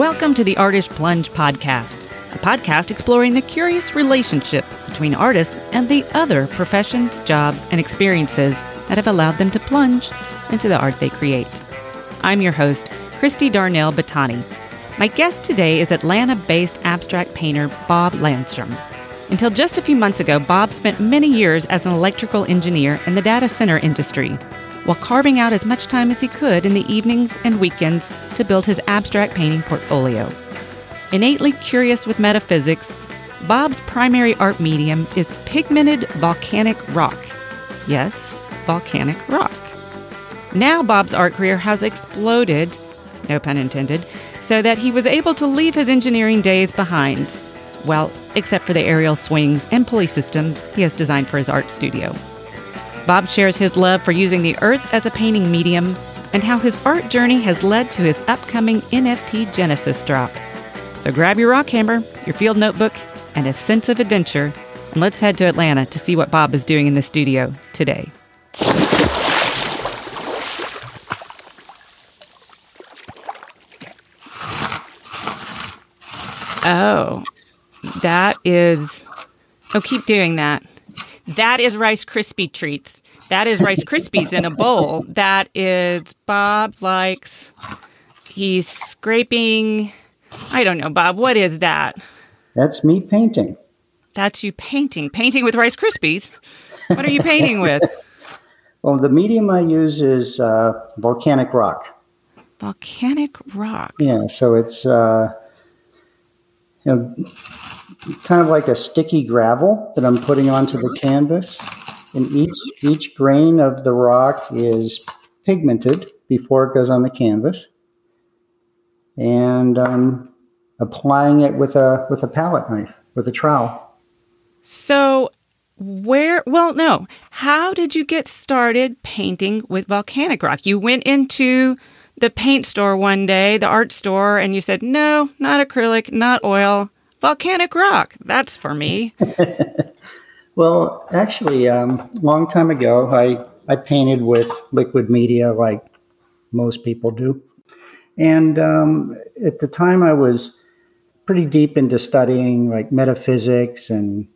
Welcome to the Artist Plunge podcast, a podcast exploring the curious relationship between artists and the other professions, jobs, and experiences that have allowed them to plunge into the art they create. I'm your host, Christy Darnell Batani. My guest today is Atlanta based abstract painter Bob Landstrom. Until just a few months ago, Bob spent many years as an electrical engineer in the data center industry while carving out as much time as he could in the evenings and weekends to build his abstract painting portfolio. Innately curious with metaphysics, Bob's primary art medium is pigmented volcanic rock. Yes, volcanic rock. Now Bob's art career has exploded, no pun intended, so that he was able to leave his engineering days behind. Well, except for the aerial swings and pulley systems he has designed for his art studio. Bob shares his love for using the earth as a painting medium and how his art journey has led to his upcoming NFT Genesis drop. So grab your rock hammer, your field notebook, and a sense of adventure, and let's head to Atlanta to see what Bob is doing in the studio today. Oh, that is. Oh, keep doing that. That is Rice Krispie treats. That is Rice Krispies in a bowl. That is Bob likes. He's scraping. I don't know, Bob. What is that? That's me painting. That's you painting. Painting with Rice Krispies. What are you painting with? well, the medium I use is uh, volcanic rock. Volcanic rock. Yeah, so it's uh, you know kind of like a sticky gravel that I'm putting onto the canvas. And each, each grain of the rock is pigmented before it goes on the canvas. And I'm applying it with a, with a palette knife, with a trowel. So, where, well, no. How did you get started painting with volcanic rock? You went into the paint store one day, the art store, and you said, no, not acrylic, not oil volcanic rock. That's for me. well, actually, a um, long time ago, I, I painted with liquid media like most people do. And um, at the time, I was pretty deep into studying like metaphysics and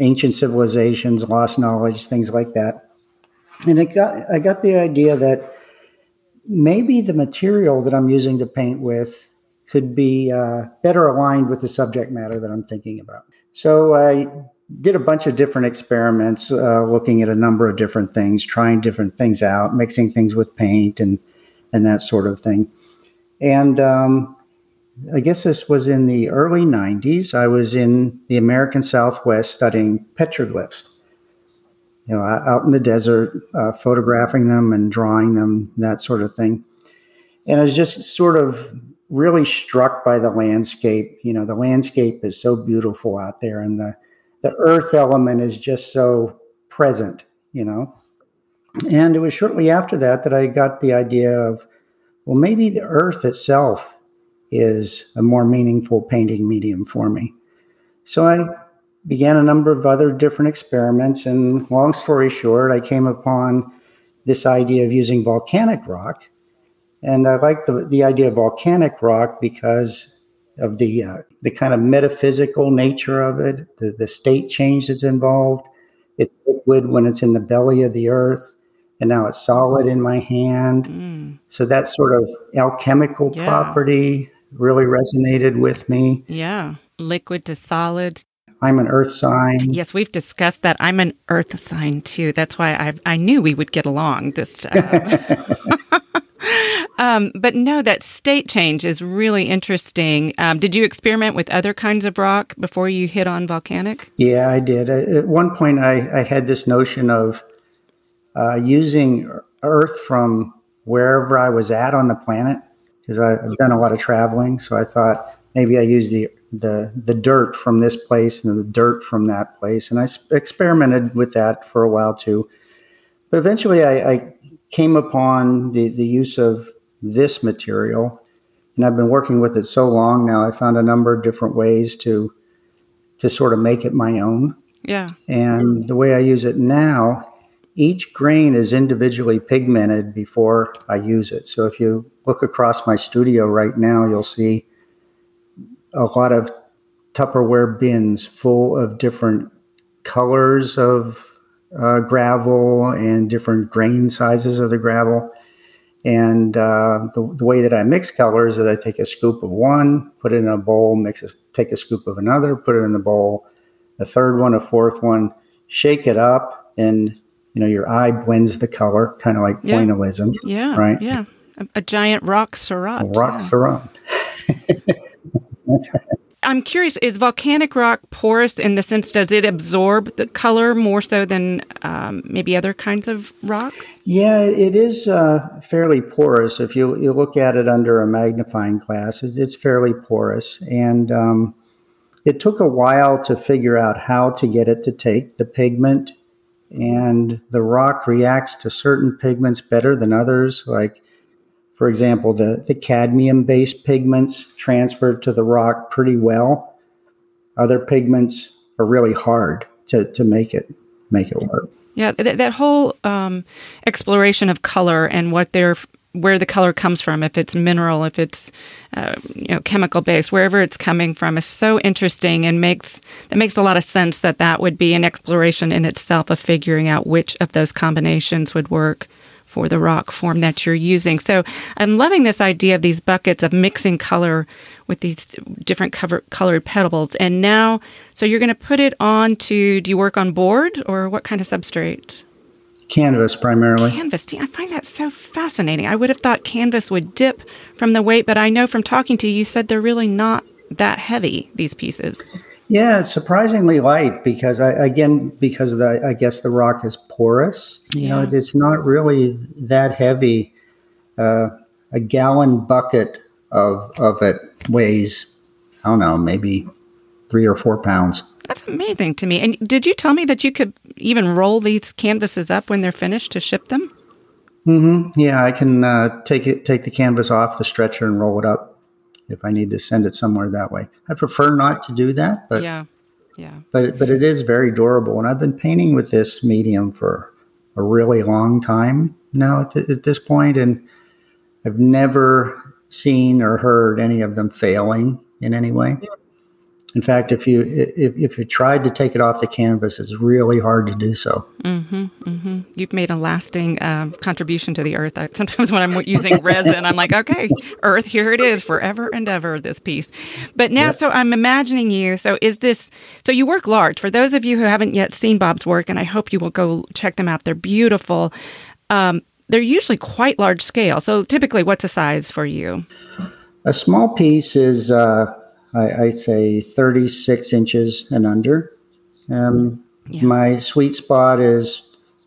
ancient civilizations, lost knowledge, things like that. And it got, I got the idea that maybe the material that I'm using to paint with could be uh, better aligned with the subject matter that I'm thinking about. So I did a bunch of different experiments, uh, looking at a number of different things, trying different things out, mixing things with paint and and that sort of thing. And um, I guess this was in the early '90s. I was in the American Southwest studying petroglyphs. You know, out in the desert, uh, photographing them and drawing them, that sort of thing. And I was just sort of really struck by the landscape. You know, the landscape is so beautiful out there, and the the earth element is just so present. You know, and it was shortly after that that I got the idea of, well, maybe the earth itself is a more meaningful painting medium for me. So I began a number of other different experiments, and long story short, I came upon this idea of using volcanic rock and I like the, the idea of volcanic rock because of the uh, the kind of metaphysical nature of it, the, the state change that's involved. It's liquid when it's in the belly of the earth, and now it's solid in my hand. Mm. So that sort of alchemical yeah. property really resonated with me. Yeah, liquid to solid. I'm an earth sign. Yes, we've discussed that. I'm an earth sign too. That's why I I knew we would get along this time. um, but no, that state change is really interesting. Um, did you experiment with other kinds of rock before you hit on volcanic? Yeah, I did. At one point, I, I had this notion of uh, using Earth from wherever I was at on the planet because I've done a lot of traveling. So I thought maybe I use the the the dirt from this place and the dirt from that place, and I experimented with that for a while too. But eventually, I, I came upon the, the use of this material, and I've been working with it so long now. I found a number of different ways to to sort of make it my own. Yeah. And the way I use it now each grain is individually pigmented before I use it. So if you look across my studio right now, you'll see a lot of Tupperware bins full of different colors of uh, gravel and different grain sizes of the gravel. And uh, the, the, way that I mix colors is that I take a scoop of one, put it in a bowl, mix a, take a scoop of another, put it in the bowl, a third one, a fourth one, shake it up, and you know your eye blends the color, kind of like yeah. pointillism. Yeah, right. Yeah, a, a giant rock. A rock yeah. I'm curious, is volcanic rock porous in the sense, does it absorb the color more so than um, maybe other kinds of rocks? Yeah, it is uh, fairly porous. If you, you look at it under a magnifying glass, it's, fairly porous. And um, it took a while to figure out how to get it to take the pigment. And the rock reacts to certain pigments better than others. Like for example, the, the cadmium based pigments transfer to the rock pretty well. Other pigments are really hard to, to make it make it work. Yeah, that, that whole um, exploration of color and what they're where the color comes from, if it's mineral, if it's uh, you know chemical based, wherever it's coming from, is so interesting and makes that makes a lot of sense that that would be an exploration in itself of figuring out which of those combinations would work for the rock form that you're using. So I'm loving this idea of these buckets of mixing color with these different cover, colored pebbles. And now, so you're going to put it on to, do you work on board or what kind of substrate? Canvas primarily. Canvas. I find that so fascinating. I would have thought canvas would dip from the weight, but I know from talking to you, you said they're really not that heavy, these pieces. Yeah, it's surprisingly light because I again because the I guess the rock is porous. You know, it's not really that heavy. Uh, a gallon bucket of of it weighs I don't know maybe three or four pounds. That's amazing to me. And did you tell me that you could even roll these canvases up when they're finished to ship them? Mm-hmm. Yeah, I can uh, take it take the canvas off the stretcher and roll it up if I need to send it somewhere that way. I prefer not to do that, but yeah, yeah. But but it is very durable, and I've been painting with this medium for a really long time now at, th- at this point, and I've never seen or heard any of them failing in any way. Yeah. In fact, if you if, if you tried to take it off the canvas, it's really hard to do so. Mm-hmm, mm-hmm. You've made a lasting uh, contribution to the earth. I, sometimes when I'm using resin, I'm like, okay, Earth, here it is, forever and ever. This piece. But now, yep. so I'm imagining you. So is this? So you work large. For those of you who haven't yet seen Bob's work, and I hope you will go check them out. They're beautiful. Um, they're usually quite large scale. So typically, what's a size for you? A small piece is. Uh, I, would say 36 inches and under. Um, yeah. My sweet spot is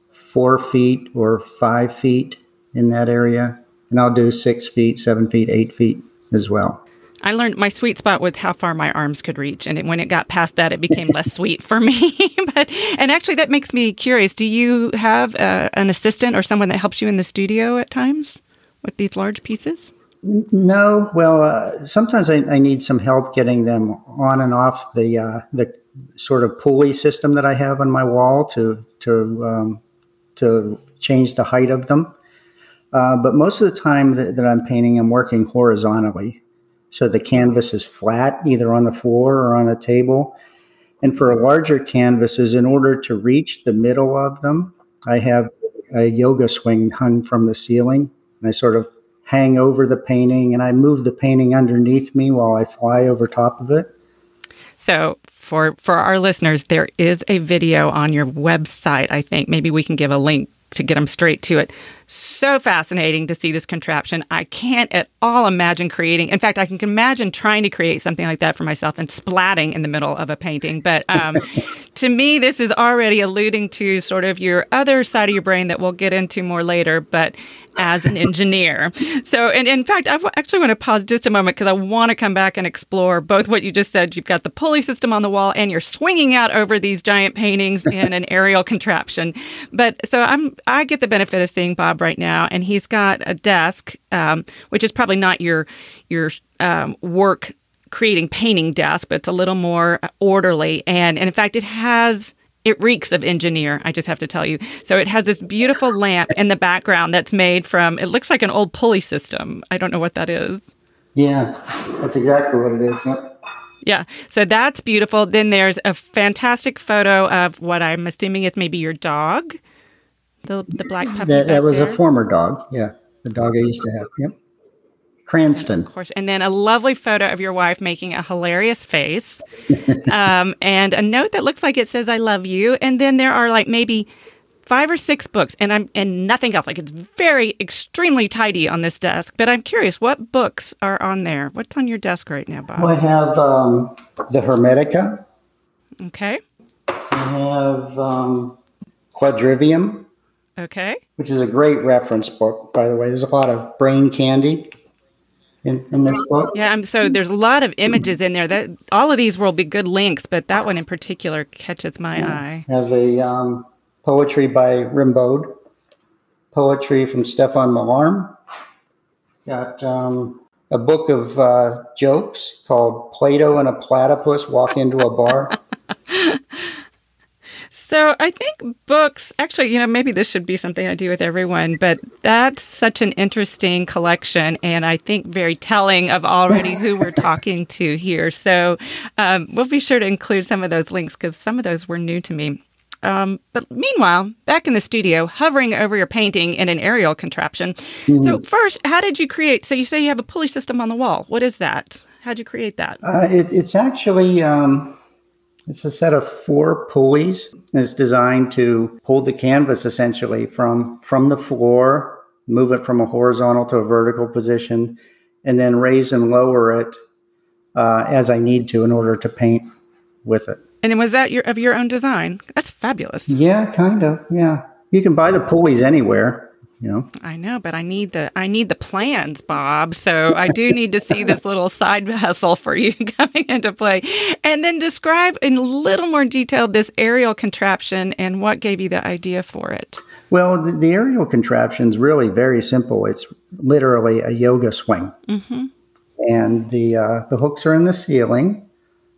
four feet or five feet in that area. And I'll do six feet, seven feet, eight feet as well. I learned my sweet spot was how far my arms could reach, and it, when it got past that, it became less sweet for me. but and actually, that makes me curious. Do you have uh, an assistant or someone that helps you in the studio at times with these large pieces? No, well, uh, sometimes I, I, need some help getting them on and off the uh, the sort of pulley system that I have on my wall to to um, to change the height of them. Uh, but most of the time that, that, I'm painting, I'm working horizontally, so the canvas is flat, either on the floor or on a table. And for larger canvases, in order to reach the middle of them, I have a yoga swing hung from the ceiling, and I sort of hang over the painting and I move the painting underneath me while I fly over top of it. So for for our listeners, there is a video on your website. I think maybe we can give a link to get them straight to it. So fascinating to see this contraption. I can't at all imagine creating. In fact, I can imagine trying to create something like that for myself and splatting in the middle of a painting. But um, to me, this is already alluding to sort of your other side of your brain that we'll get into more later. But as an engineer, so and in fact, I actually want to pause just a moment because I want to come back and explore both what you just said. You've got the pulley system on the wall, and you're swinging out over these giant paintings in an aerial contraption. But so I'm I get the benefit of seeing Bob right now, and he's got a desk, um, which is probably not your your um, work creating painting desk, but it's a little more orderly. And, and in fact, it has it reeks of engineer, I just have to tell you. So it has this beautiful lamp in the background that's made from, it looks like an old pulley system. I don't know what that is. Yeah, that's exactly what it is. Yep. Yeah, so that's beautiful. Then there's a fantastic photo of what I'm assuming is maybe your dog, the, the black puppy. That, that was there. a former dog. Yeah, the dog I used to have. Yep. Cranston. Of course. And then a lovely photo of your wife making a hilarious face um, and a note that looks like it says, I love you. And then there are like maybe five or six books and I'm and nothing else. Like it's very extremely tidy on this desk. But I'm curious, what books are on there? What's on your desk right now, Bob? Well, I have um, the Hermetica. Okay. I have um, Quadrivium, Okay. which is a great reference book, by the way. There's a lot of brain candy in, in this book. Yeah, I'm so there's a lot of images in there. That all of these will be good links, but that one in particular catches my eye. I have a um, poetry by Rimbaud, poetry from Stefan Mallarme. Got um, a book of uh, jokes called Plato and a Platypus Walk into a Bar. So I think books, actually, you know, maybe this should be something I do with everyone, but that's such an interesting collection, and I think very telling of already who we're talking to here. So um, we'll be sure to include some of those links because some of those were new to me. Um, but meanwhile, back in the studio, hovering over your painting in an aerial contraption. So first, how did you create? So you say you have a pulley system on the wall. What is that? How'd you create that? Uh, it, it's actually um, it's a set of four pulleys. It's designed to hold the canvas essentially from from the floor, move it from a horizontal to a vertical position, and then raise and lower it uh, as I need to in order to paint with it. And was that your of your own design? That's fabulous. Yeah, kind of. Yeah, you can buy the pulleys anywhere. You know. I know, but I need the I need the plans, Bob. So I do need to see this little side hustle for you coming into play. And then describe in a little more detail this aerial contraption and what gave you the idea for it. Well, the, the aerial contraption is really very simple. It's literally a yoga swing, hmm and the uh, the hooks are in the ceiling.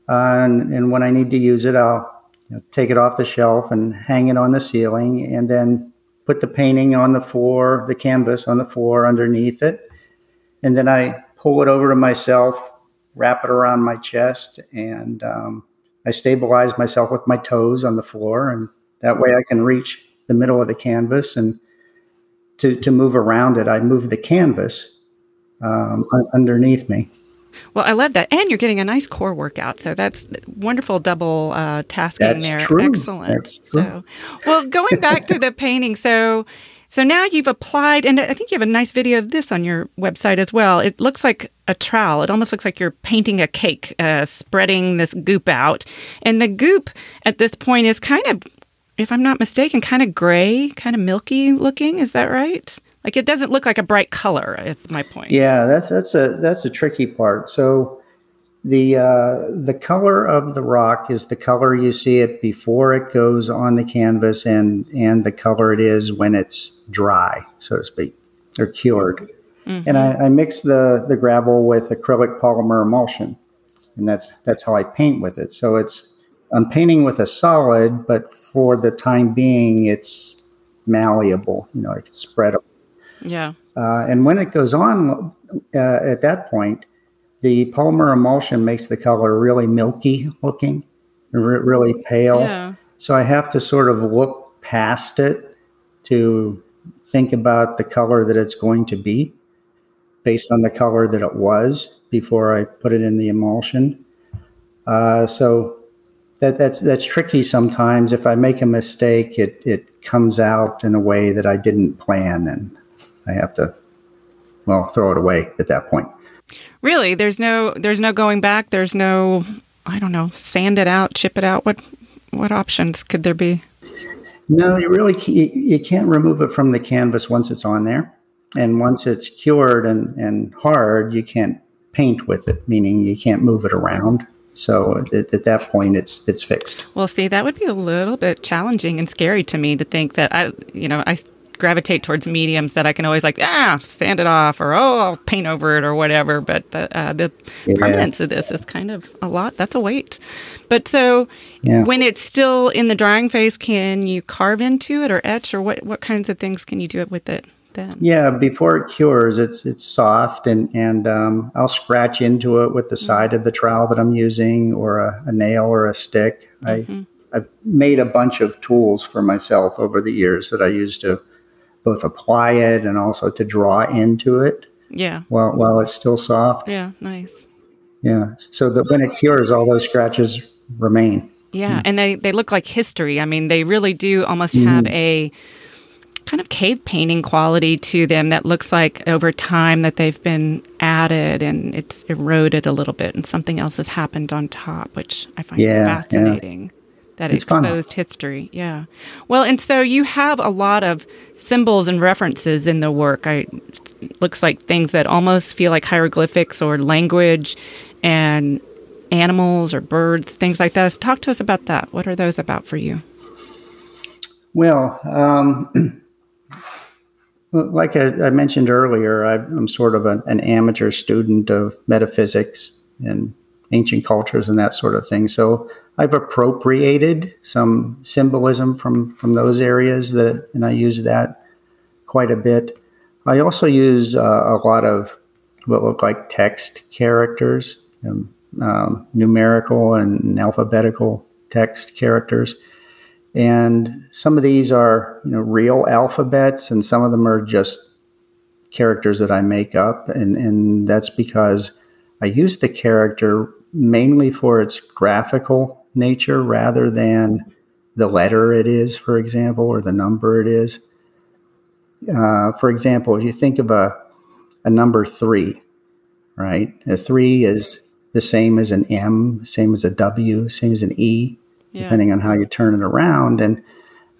Uh, and, and when I need to use it, I'll you know, take it off the shelf and hang it on the ceiling, and then put the painting on the floor, the canvas on the floor underneath it, and then I pull it over to myself, wrap it around my chest, and um, I stabilize myself with my toes on the floor, and that way I can reach the middle of the canvas. And to, to move around it, I move the canvas um, underneath me. Well, I love that, and you're getting a nice core workout. So that's wonderful double uh, tasking That's there. true. Excellent. That's true. So, well, going back to the painting, so so now you've applied, and I think you have a nice video of this on your website as well. It looks like a trowel. It almost looks like you're painting a cake, uh, spreading this goop out, and the goop at this point is kind of, if I'm not mistaken, kind of gray, kind of milky looking. Is that right? Like it doesn't look like a bright color. Is my point. Yeah, that's that's a that's a tricky part. So the uh, the color of the rock is the color you see it before it goes on the canvas, and and the color it is when it's dry, so to speak, or cured. And I, I mix the the gravel with acrylic polymer emulsion, and that's that's how I paint with it. So it's I'm painting with a solid, but for the time being, it's malleable. You know, it's spread Yeah. uh, and when it goes on uh, at that point, the polymer emulsion makes the color really milky looking, re- really pale. Yeah. So I have to sort of look past it to think about the color that it's going to be based on the color that it was before I put it in the emulsion. Uh, so that, that's that's tricky sometimes. If I make a mistake, it, it comes out in a way that I didn't plan, and I have to well throw it away at that point. Really, there's no there's no going back. There's no I don't know, sand it out, chip it out. What what options could there be? No, you really you can't remove it from the canvas once it's on there, and once it's cured and, and hard, you can't paint with it. Meaning you can't move it around. So at, at that point, it's it's fixed. Well, see, that would be a little bit challenging and scary to me to think that I, you know, I gravitate towards mediums that I can always like ah sand it off or oh I'll paint over it or whatever. But the, uh, the yeah. permanence of this is kind of a lot. That's a weight. But so yeah. when it's still in the drying phase, can you carve into it or etch or what what kinds of things can you do it with it? Then? Yeah, before it cures, it's it's soft, and and um, I'll scratch into it with the mm-hmm. side of the trowel that I'm using, or a, a nail or a stick. Mm-hmm. I I've made a bunch of tools for myself over the years that I use to both apply it and also to draw into it. Yeah. While while it's still soft. Yeah, nice. Yeah. So that when it cures, all those scratches remain. Yeah, mm. and they they look like history. I mean, they really do almost mm. have a kind of cave painting quality to them that looks like over time that they've been added and it's eroded a little bit and something else has happened on top, which I find yeah, fascinating. Yeah that it's exposed history. Yeah. Well, and so you have a lot of symbols and references in the work. I looks like things that almost feel like hieroglyphics or language and animals or birds, things like that. Talk to us about that. What are those about for you? Well, um, like I, I, mentioned earlier, I, am sort of an, an amateur student of metaphysics and ancient cultures and that sort of thing. So I've appropriated some symbolism from from those areas that, and I use that quite a bit. I also use uh, a lot of what look like text characters, um, um, numerical and alphabetical text characters, and some of these are you know real alphabets, and some of them are just characters that I make up, and and that's because I use the character mainly for its graphical nature rather than the letter it is, for example, or the number it is. Uh, for example, if you think of a, a number three, right? A three is the same as an M, same as a W, same as an E, yeah. depending on how you turn it around. And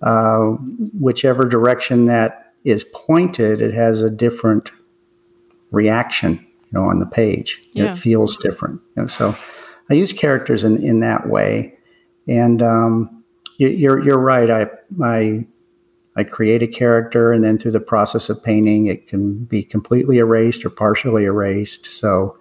uh, whichever direction that is pointed, it has a different reaction, you know, on the page. Yeah. It feels different. You know, so I use characters in, in that way. And um, you're, you're right. I, I, I create a character, and then through the process of painting, it can be completely erased or partially erased. So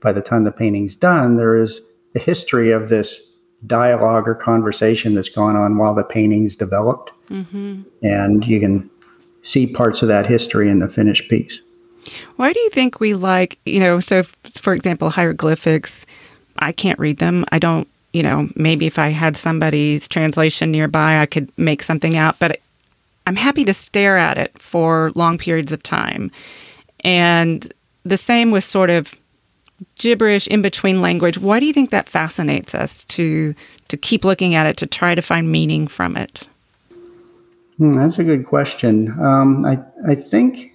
by the time the painting's done, there is a history of this dialogue or conversation that's gone on while the painting's developed. Mm-hmm. And you can see parts of that history in the finished piece. Why do you think we like, you know, so for example, hieroglyphics, I can't read them. I don't, you know, maybe if I had somebody's translation nearby, I could make something out, but I'm happy to stare at it for long periods of time. And the same with sort of gibberish in between language. Why do you think that fascinates us to to keep looking at it to try to find meaning from it? Hmm, that's a good question. Um, I I think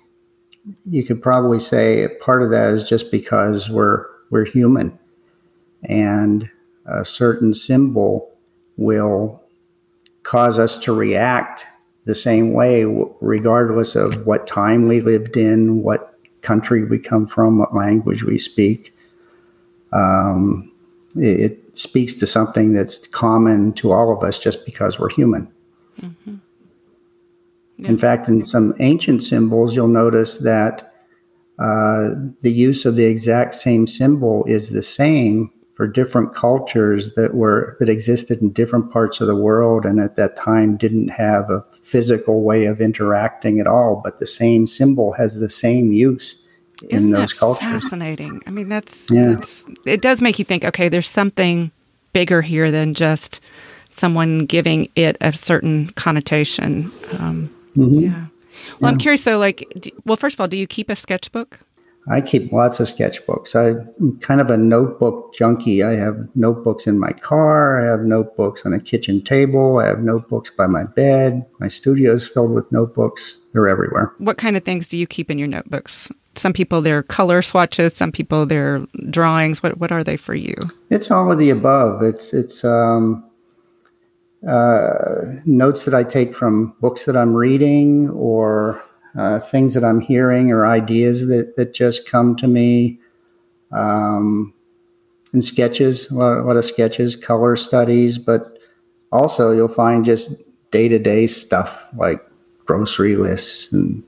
you could probably say part of that is just because we're we're human and a certain symbol will cause us to react the same way, regardless of what time we lived in, what country we come from, what language we speak. Um, it, it, speaks to something that's common to all of us just because we're human. Mm-hmm. Yeah. In fact, in some ancient symbols, you'll notice that uh, the use of the exact same symbol is the same for different cultures that were that existed in different parts of the world and at that time didn't have a physical way of interacting at all but the same symbol has the same use Isn't in those cultures fascinating i mean that's, yeah. That's, it does make you think okay there's something bigger here than just someone giving it a certain connotation um, mm-hmm. yeah well yeah. i'm curious so like do, well first of all do you keep a sketchbook I keep lots of sketchbooks. I'm kind of a notebook junkie. I have notebooks in my car. I have notebooks on a kitchen table. I have notebooks by my bed. My studio is filled with notebooks. They're everywhere. What kind of things do you keep in your notebooks? Some people they're color swatches. Some people they're drawings. What what are they for you? It's all of the above. It's it's um, uh, notes that I take from books that I'm reading or uh, things that I'm hearing or ideas that, that just come to me. Um, and sketches, a lot, a lot of sketches, color studies, but also you'll find just day to day stuff like grocery lists and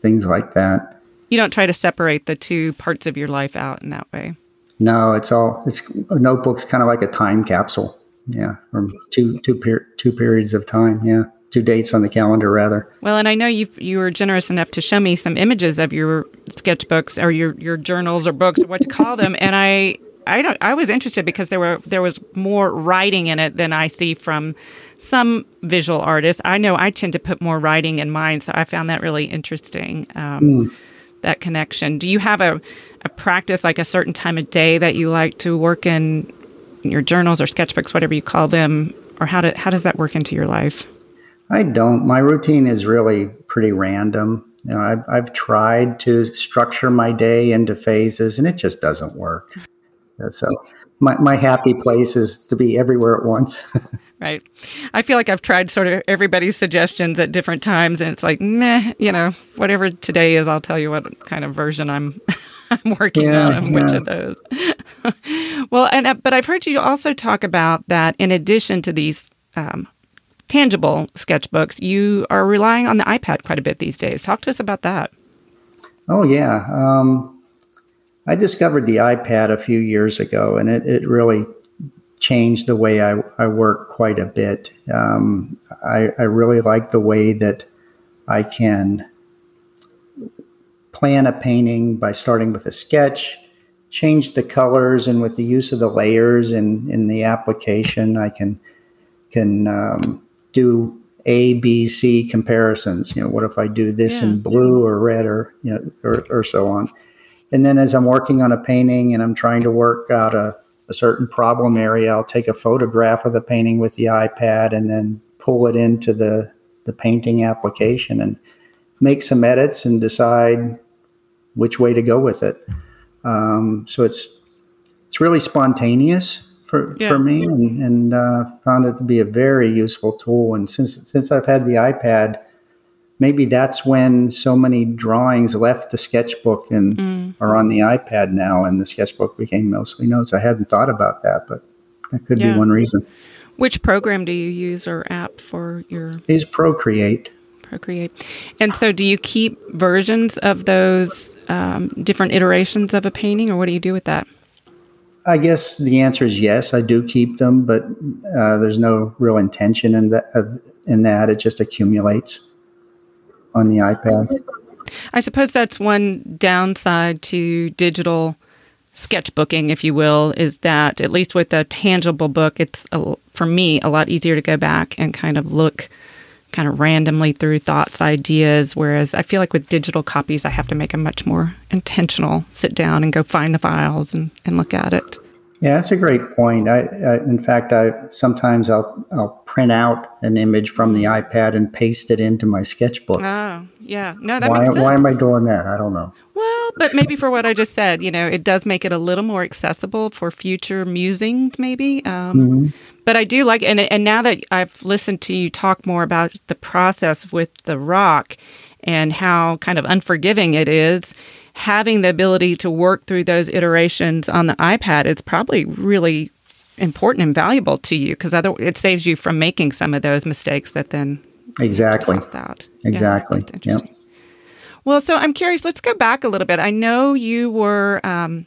things like that. You don't try to separate the two parts of your life out in that way. No, it's all it's a notebook's kind of like a time capsule. Yeah, from two two per, two periods of time. Yeah, two dates on the calendar rather. Well, and I know you you were generous enough to show me some images of your sketchbooks or your your journals or books or what to call them, and I I don't I was interested because there were there was more writing in it than I see from some visual artists. I know I tend to put more writing in mine, so I found that really interesting. Um, mm. That connection. Do you have a, a practice like a certain time of day that you like to work in your journals or sketchbooks, whatever you call them, or how do, how does that work into your life? I don't. My routine is really pretty random. You know, I've, I've tried to structure my day into phases, and it just doesn't work. So my, my happy place is to be everywhere at once. right. I feel like I've tried sort of everybody's suggestions at different times, and it's like, meh, you know, whatever today is, I'll tell you what kind of version I'm. I'm working yeah, on yeah. which of those. well, and uh, but I've heard you also talk about that in addition to these um, tangible sketchbooks, you are relying on the iPad quite a bit these days. Talk to us about that. Oh yeah, um, I discovered the iPad a few years ago, and it, it really changed the way I, I work quite a bit. Um, I, I really like the way that I can plan a painting by starting with a sketch, change the colors, and with the use of the layers in, in the application, I can can um, do A, B, C comparisons. You know, what if I do this yeah. in blue or red or you know or, or so on and then as I'm working on a painting and I'm trying to work out a, a certain problem area, I'll take a photograph of the painting with the iPad and then pull it into the, the painting application and make some edits and decide which way to go with it. Um, so it's it's really spontaneous for, yeah. for me and, and uh, found it to be a very useful tool. And since since I've had the iPad, maybe that's when so many drawings left the sketchbook and mm. are on the iPad now, and the sketchbook became mostly notes. I hadn't thought about that, but that could yeah. be one reason. Which program do you use or app for your? I use Procreate. Procreate. And so, do you keep versions of those um, different iterations of a painting, or what do you do with that? I guess the answer is yes. I do keep them, but uh, there's no real intention in that. In that, it just accumulates on the iPad. I suppose that's one downside to digital sketchbooking, if you will, is that at least with a tangible book, it's a, for me a lot easier to go back and kind of look kind of randomly through thoughts, ideas. Whereas I feel like with digital copies, I have to make a much more intentional sit down and go find the files and, and look at it. Yeah, that's a great point. I, I, in fact, I sometimes I'll I'll print out an image from the iPad and paste it into my sketchbook. Oh, yeah. No, that why, makes sense. Why am I doing that? I don't know. Well, but maybe for what I just said, you know, it does make it a little more accessible for future musings, maybe. Um, mm-hmm. But I do like, and and now that I've listened to you talk more about the process with the rock and how kind of unforgiving it is having the ability to work through those iterations on the iPad is probably really important and valuable to you because other it saves you from making some of those mistakes that then exactly out. Exactly. Yeah, yep. Well, so I'm curious. Let's go back a little bit. I know you were um,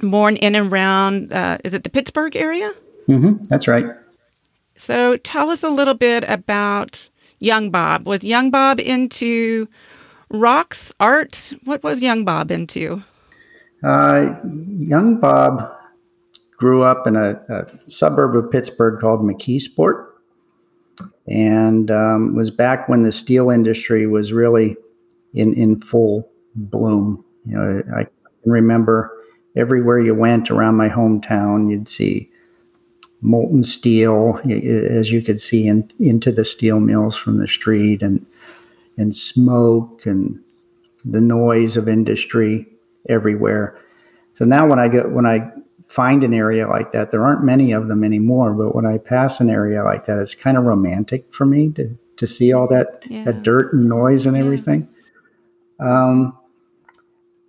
born in and around. Uh, is it the Pittsburgh area? Mm-hmm, that's right. So tell us a little bit about young Bob. Was young Bob into rocks, art. What was young Bob into? Uh, young Bob grew up in a, a, suburb of Pittsburgh called McKeesport, and um, was back when the steel industry was really in in full bloom. You know, I can remember everywhere you went around my hometown, you'd see molten steel, as you could see in, into the steel mills from the street, and and smoke and the noise of industry everywhere. So now when I get when I find an area like that, there aren't many of them anymore. But when I pass an area like that, it's kind of romantic for me to to see all that yeah. that dirt and noise and everything. Um,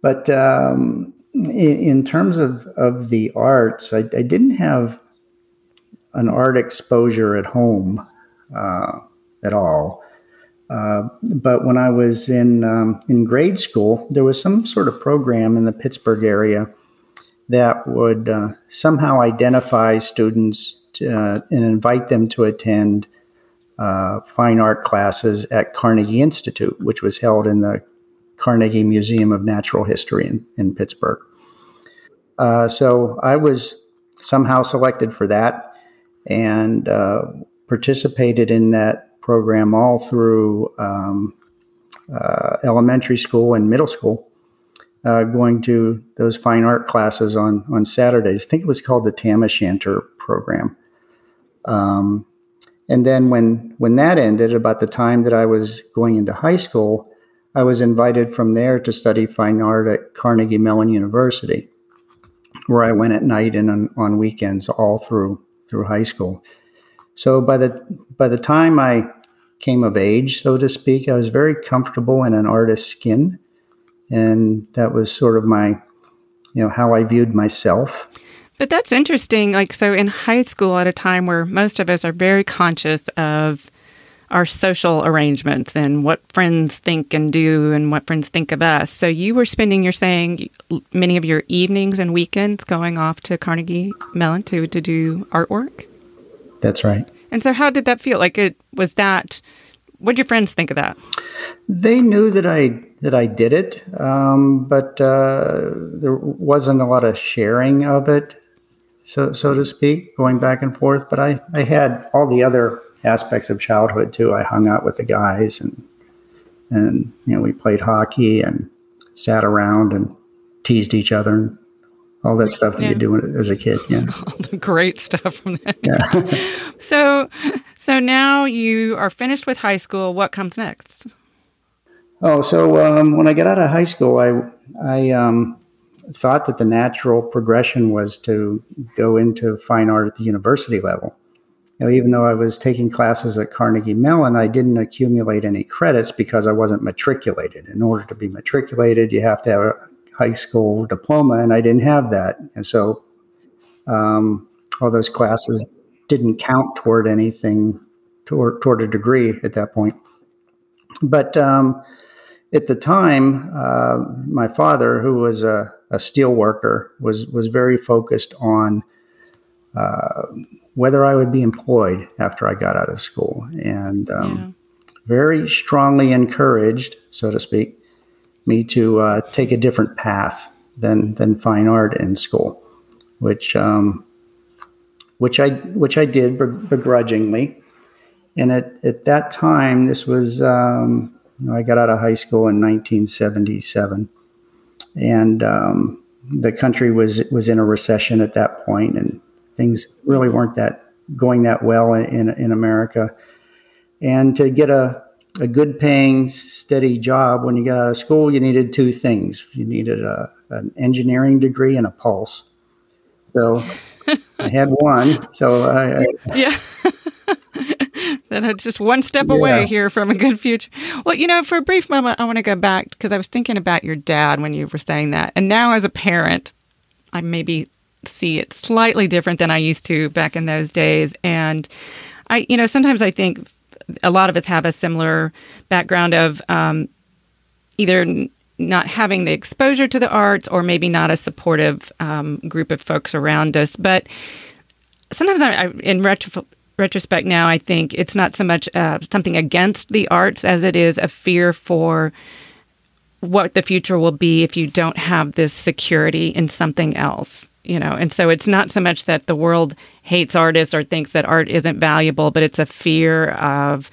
but um, in, in, terms of of the arts, I, I, didn't have an art exposure at home uh, at all. Uh, but when I was in um, in grade school, there was some sort of program in the Pittsburgh area that would uh, somehow identify students to, uh, and invite them to attend uh, fine art classes at Carnegie Institute, which was held in the Carnegie Museum of Natural History in, in Pittsburgh. Uh, so I was somehow selected for that and uh, participated in that program all through um, uh, elementary school and middle school, uh, going to those fine art classes on, on Saturdays. I think it was called the Tam O'Shanter program. Um, and then when when that ended, about the time that I was going into high school, I was invited from there to study fine art at Carnegie Mellon University, where I went at night and on, on weekends all through through high school. So by the by the time I came of age, so to speak, I was very comfortable in an artist's skin, and that was sort of my, you know, how I viewed myself. But that's interesting. Like, so in high school, at a time where most of us are very conscious of our social arrangements and what friends think and do and what friends think of us. So you were spending, you're saying, many of your evenings and weekends going off to Carnegie Mellon to, to do artwork? That's right. And so how did that feel? Like it was that what did your friends think of that? They knew that I that I did it, um, but uh, there wasn't a lot of sharing of it so so to speak, going back and forth. But I, I had all the other aspects of childhood too. I hung out with the guys and and you know we played hockey and sat around and teased each other and all that stuff that yeah. you do as a kid. Yeah, all the great stuff from that. Yeah. so so now you are finished with high school. What comes next? Oh, so um, when I got out of high school, I I um, thought that the natural progression was to go into fine art at the university level. You know, even though I was taking classes at Carnegie Mellon, I didn't accumulate any credits because I wasn't matriculated. In order to be matriculated, you have to have a high school diploma, and I didn't have that. And so um, all those classes didn't count toward anything, toward, toward a degree at that point. But um, at the time, uh, my father, who was a a steel worker, was was very focused on uh, whether I would be employed after I got out of school, and um, yeah. very strongly encouraged, so to speak, me to uh, take a different path than than fine art in school, which um, which I which I did begrudgingly. And at, at that time, this was um, you know, I got out of high school in 1977 and um, the country was was in a recession at that point, and things really weren't that going that well in in America. And to get a a good paying, steady job when you got out of school, you needed two things. You needed a, an engineering degree and a pulse. So I had one. So I, I yeah. that it's just one step yeah. away here from a good future. Well, you know, for a brief moment, I want to go back because I was thinking about your dad when you were saying that. And now, as a parent, I maybe see it slightly different than I used to back in those days. And I, you know, sometimes I think a lot of us have a similar background of um, either not having the exposure to the arts or maybe not a supportive um, group of folks around us. But sometimes I, I in retro, retrospect now, I think it's not so much uh, something against the arts as it is a fear for what the future will be if you don't have this security in something else you know and so it's not so much that the world hates artists or thinks that art isn't valuable but it's a fear of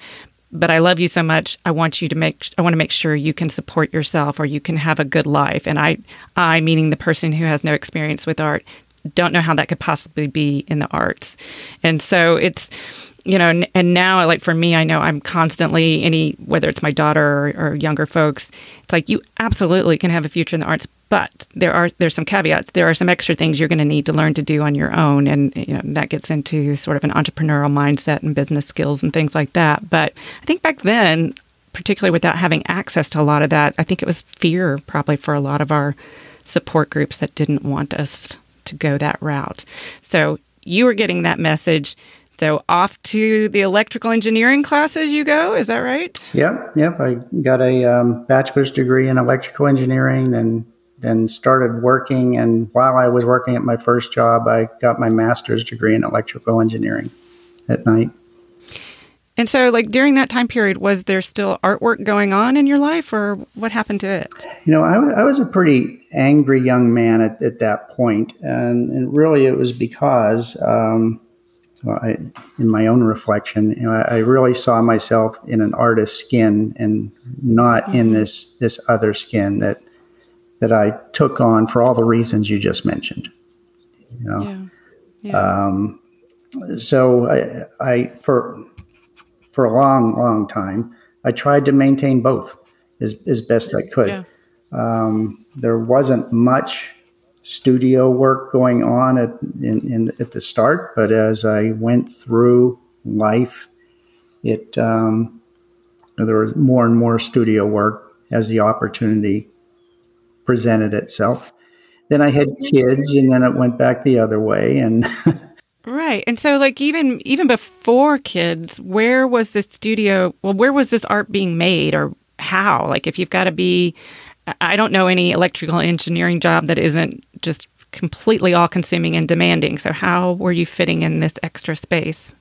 but I love you so much. I want you to make I want to make sure you can support yourself or you can have a good life. And I I meaning the person who has no experience with art don't know how that could possibly be in the arts. And so it's, you know, and, now, like for me, I know I'm constantly any whether it's my daughter or, or, younger folks. It's like you absolutely can have a future in the arts, but there are there's some caveats. There are some extra things you're going to need to learn to do on your own, and you know that gets into sort of an entrepreneurial mindset and business skills and things like that. But I think back then, particularly without having access to a lot of that, I think it was fear probably for a lot of our support groups that didn't want us to go that route. So you were getting that message. So off to the electrical engineering classes you go. Is that right? Yep, yep. I got a um, bachelor's degree in electrical engineering, and then started working. And while I was working at my first job, I got my master's degree in electrical engineering at night. And so, like during that time period, was there still artwork going on in your life, or what happened to it? You know, I, I was a pretty angry young man at, at that point, and, and really it was because um, I, in my own reflection, you know, I, I, really saw myself in an artist's skin and not mm-hmm. in this this other skin that that I took on for all the reasons you just mentioned. You know, yeah. Yeah. Um, so I, I for for a long, long time, I tried to maintain both as as best I could. Yeah. Um, there wasn't much studio work going on at in, in, at the start, but as I went through life, it um, there was more and more studio work as the opportunity presented itself. Then I had kids, and then it went back the other way, and. right and so like even even before kids where was the studio well where was this art being made or how like if you've got to be I don't know any electrical engineering job that isn't just completely all consuming and demanding. So, how were you fitting in this extra space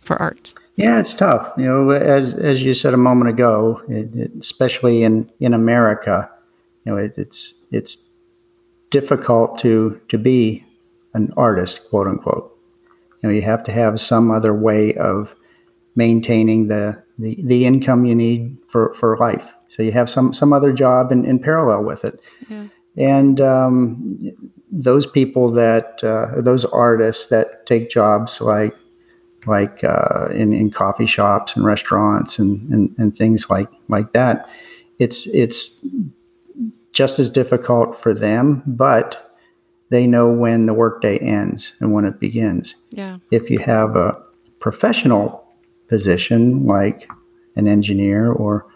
for art? Yeah, it's tough. You know, as as you said a moment ago, it, it, especially in in America, you know, it, it's it's difficult to to be an artist, quote unquote. You know, you have to have some other way of maintaining the the, the income you need for, for life. So you have some some other job in, in parallel with it. Yeah. And um, those people that uh, those artists that take jobs like like uh, in, in coffee shops and restaurants and, and, and things like like that, it's it's just as difficult for them, but they know when the workday ends and when it begins. Yeah. If you have a professional position like an engineer or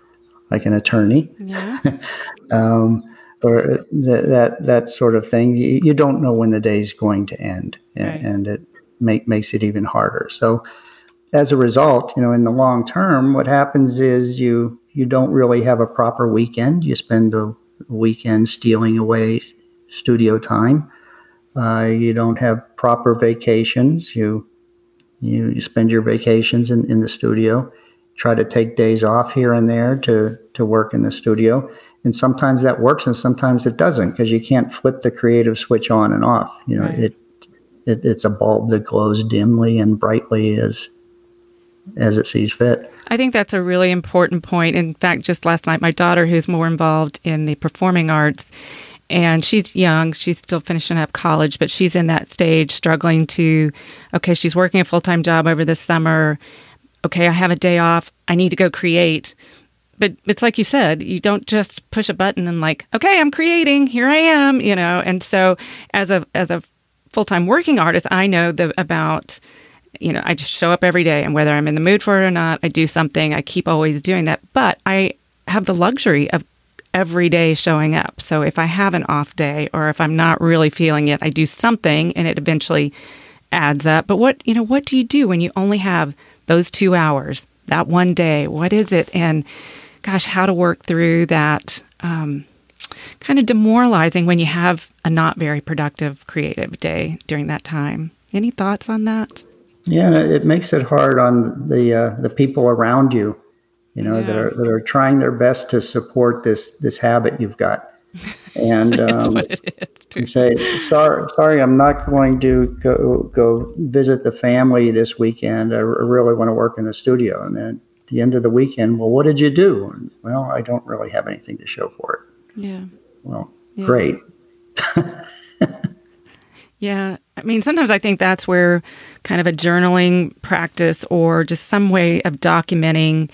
like an attorney, yeah. um, or that, that that sort of thing. You, you, don't know when the day is going to end, and, right. and it make, makes it even harder. So, as a result, you know, in the long term, what happens is you you don't really have a proper weekend. You spend the weekend stealing away studio time. Uh, you don't have proper vacations. You you, you spend your vacations in, in the studio try to take days off here and there to to work in the studio. And sometimes that works and sometimes it doesn't because you can't flip the creative switch on and off you know right. it, it it's a bulb that glows dimly and brightly as as it sees fit. I think that's a really important point. In fact just last night my daughter who's more involved in the performing arts and she's young she's still finishing up college but she's in that stage struggling to okay she's working a full-time job over the summer okay, I have a day off. I need to go create. But it's like you said, you don't just push a button and like, okay, I'm creating. Here I am, you know. And so as a as a full-time working artist, I know the about you know, I just show up every day and whether I'm in the mood for it or not, I do something. I keep always doing that. But I have the luxury of every day showing up. So if I have an off day or if I'm not really feeling it, I do something and it eventually adds up. But what, you know, what do you do when you only have those two hours, that one day, what is it? And gosh, how to work through that um, kind of demoralizing when you have a not very productive creative day during that time. Any thoughts on that? Yeah, it makes it hard on the uh, the people around you, you know, yeah. that are that are trying their best to support this this habit you've got and, um, and say, "Sorry, sorry, I'm not going to go go visit the family this weekend. I really want to work in the studio." And then at the end of the weekend, well, what did you do? And, well, I don't really have anything to show for it. Yeah. Well, yeah. great. yeah. I mean, sometimes I think that's where kind of a journaling practice or just some way of documenting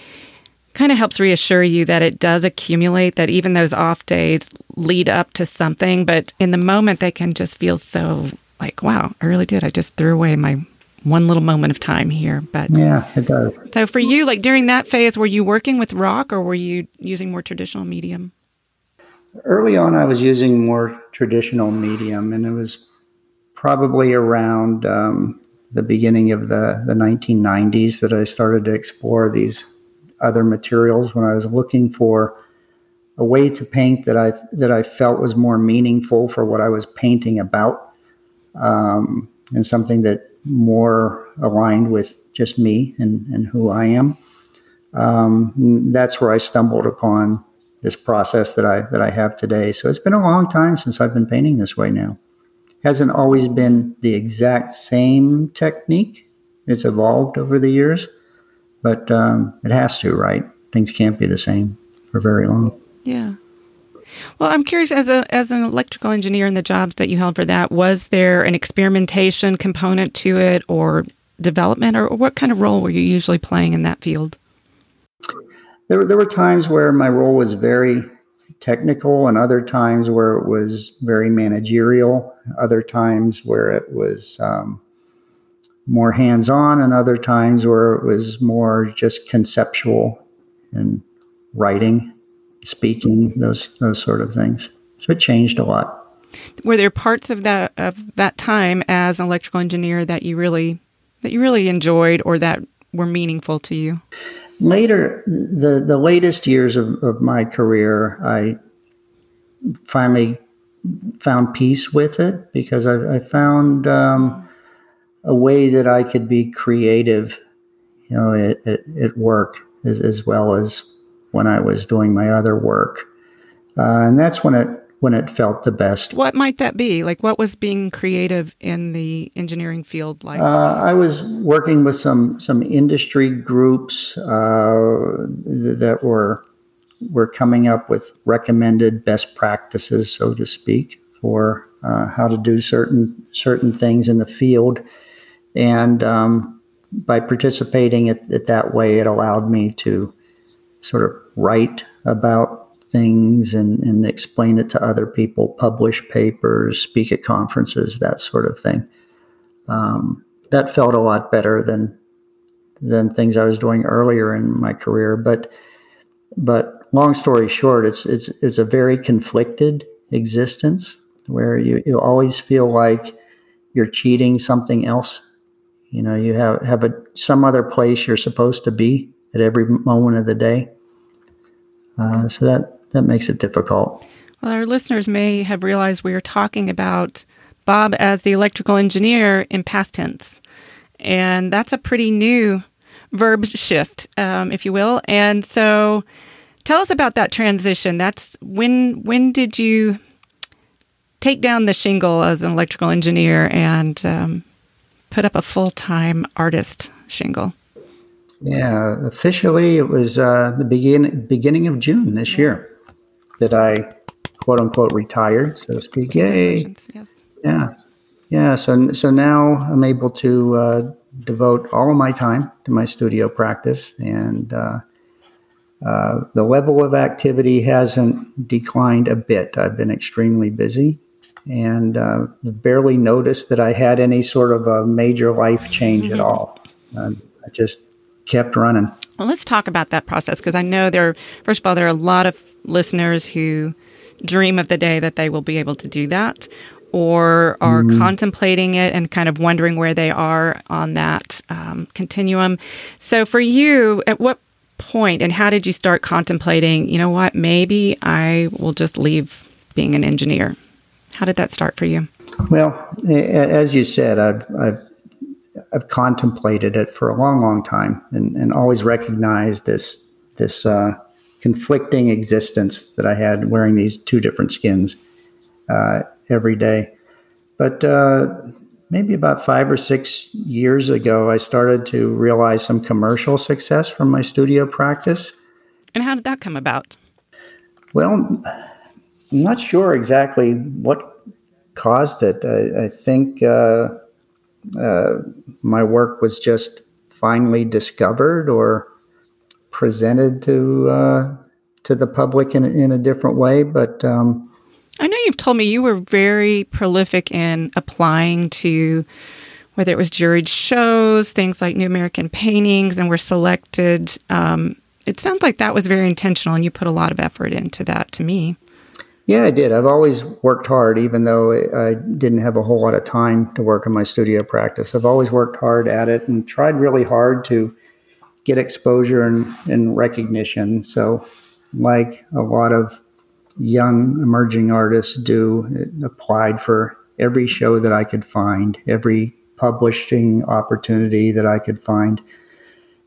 kind of helps reassure you that it does accumulate, that even those off days lead up to something. But in the moment, they can just feel so like, wow, I really did. I just threw away my one little moment of time here. But yeah, it does. So for you, like during that phase, were you working with rock or were you using more traditional medium? Early on, I was using more traditional medium, and it was probably around um, the beginning of the, the 1990s that I started to explore these other materials when I was looking for a way to paint that I that I felt was more meaningful for what I was painting about, um, and something that more aligned with just me and, and who I am. Um, that's where I stumbled upon this process that I that I have today. So it's been a long time since I've been painting this way now. Hasn't always been the exact same technique. It's evolved over the years, but um, it has to, right? Things can't be the same for very long. Yeah. Well, I'm curious as a as an electrical engineer in the jobs that you held for that, was there an experimentation component to it or development or what kind of role were you usually playing in that field? There, there were times where my role was very technical and other times where it was very managerial, other times where it was um, more hands on, and other times where it was more just conceptual and writing speaking, those those sort of things. So it changed a lot. Were there parts of that of that time as an electrical engineer that you really that you really enjoyed or that were meaningful to you? Later, the the latest years of, of my career, I finally found peace with it because I, I found um, a way that I could be creative, you know, at, at, at work as, as well as when I was doing my other work, uh, and that's when it when it felt the best. What might that be? Like, what was being creative in the engineering field like? Uh, I was working with some some industry groups uh, that were were coming up with recommended best practices, so to speak, for uh, how to do certain certain things in the field, and um, by participating at, at that way, it allowed me to sort of write about things and, and explain it to other people, publish papers, speak at conferences, that sort of thing. Um, that felt a lot better than than things I was doing earlier in my career. But but long story short, it's it's it's a very conflicted existence where you, you always feel like you're cheating something else. You know, you have have a some other place you're supposed to be at every moment of the day. Uh, so that, that makes it difficult. Well, our listeners may have realized we are talking about Bob as the electrical engineer in past tense. And that's a pretty new verb shift, um, if you will. And so tell us about that transition. That's when when did you take down the shingle as an electrical engineer and um, put up a full time artist shingle? Yeah, officially it was uh, the begin beginning of June this year that I quote unquote retired, so to speak. Yay! Yes. Yeah, yeah. So so now I'm able to uh, devote all of my time to my studio practice, and uh, uh, the level of activity hasn't declined a bit. I've been extremely busy, and uh, barely noticed that I had any sort of a major life change mm-hmm. at all. I just kept running. Well, let's talk about that process because I know there, first of all, there are a lot of listeners who dream of the day that they will be able to do that or are mm-hmm. contemplating it and kind of wondering where they are on that um, continuum. So, for you, at what point and how did you start contemplating, you know what, maybe I will just leave being an engineer? How did that start for you? Well, as you said, I've, I've I've contemplated it for a long, long time, and, and always recognized this this uh, conflicting existence that I had wearing these two different skins uh, every day. But uh, maybe about five or six years ago, I started to realize some commercial success from my studio practice. And how did that come about? Well, I'm not sure exactly what caused it. I, I think uh, uh, my work was just finally discovered or presented to uh, to the public in, in a different way. But um, I know you've told me you were very prolific in applying to whether it was juried shows, things like New American Paintings, and were selected. Um, it sounds like that was very intentional, and you put a lot of effort into that. To me, Yeah, I did. I've always worked hard, even though I didn't have a whole lot of time to work in my studio practice. I've always worked hard at it and tried really hard to get exposure and, and recognition. So, like a lot of young emerging artists do, applied for every show that I could find, every publishing opportunity that I could find,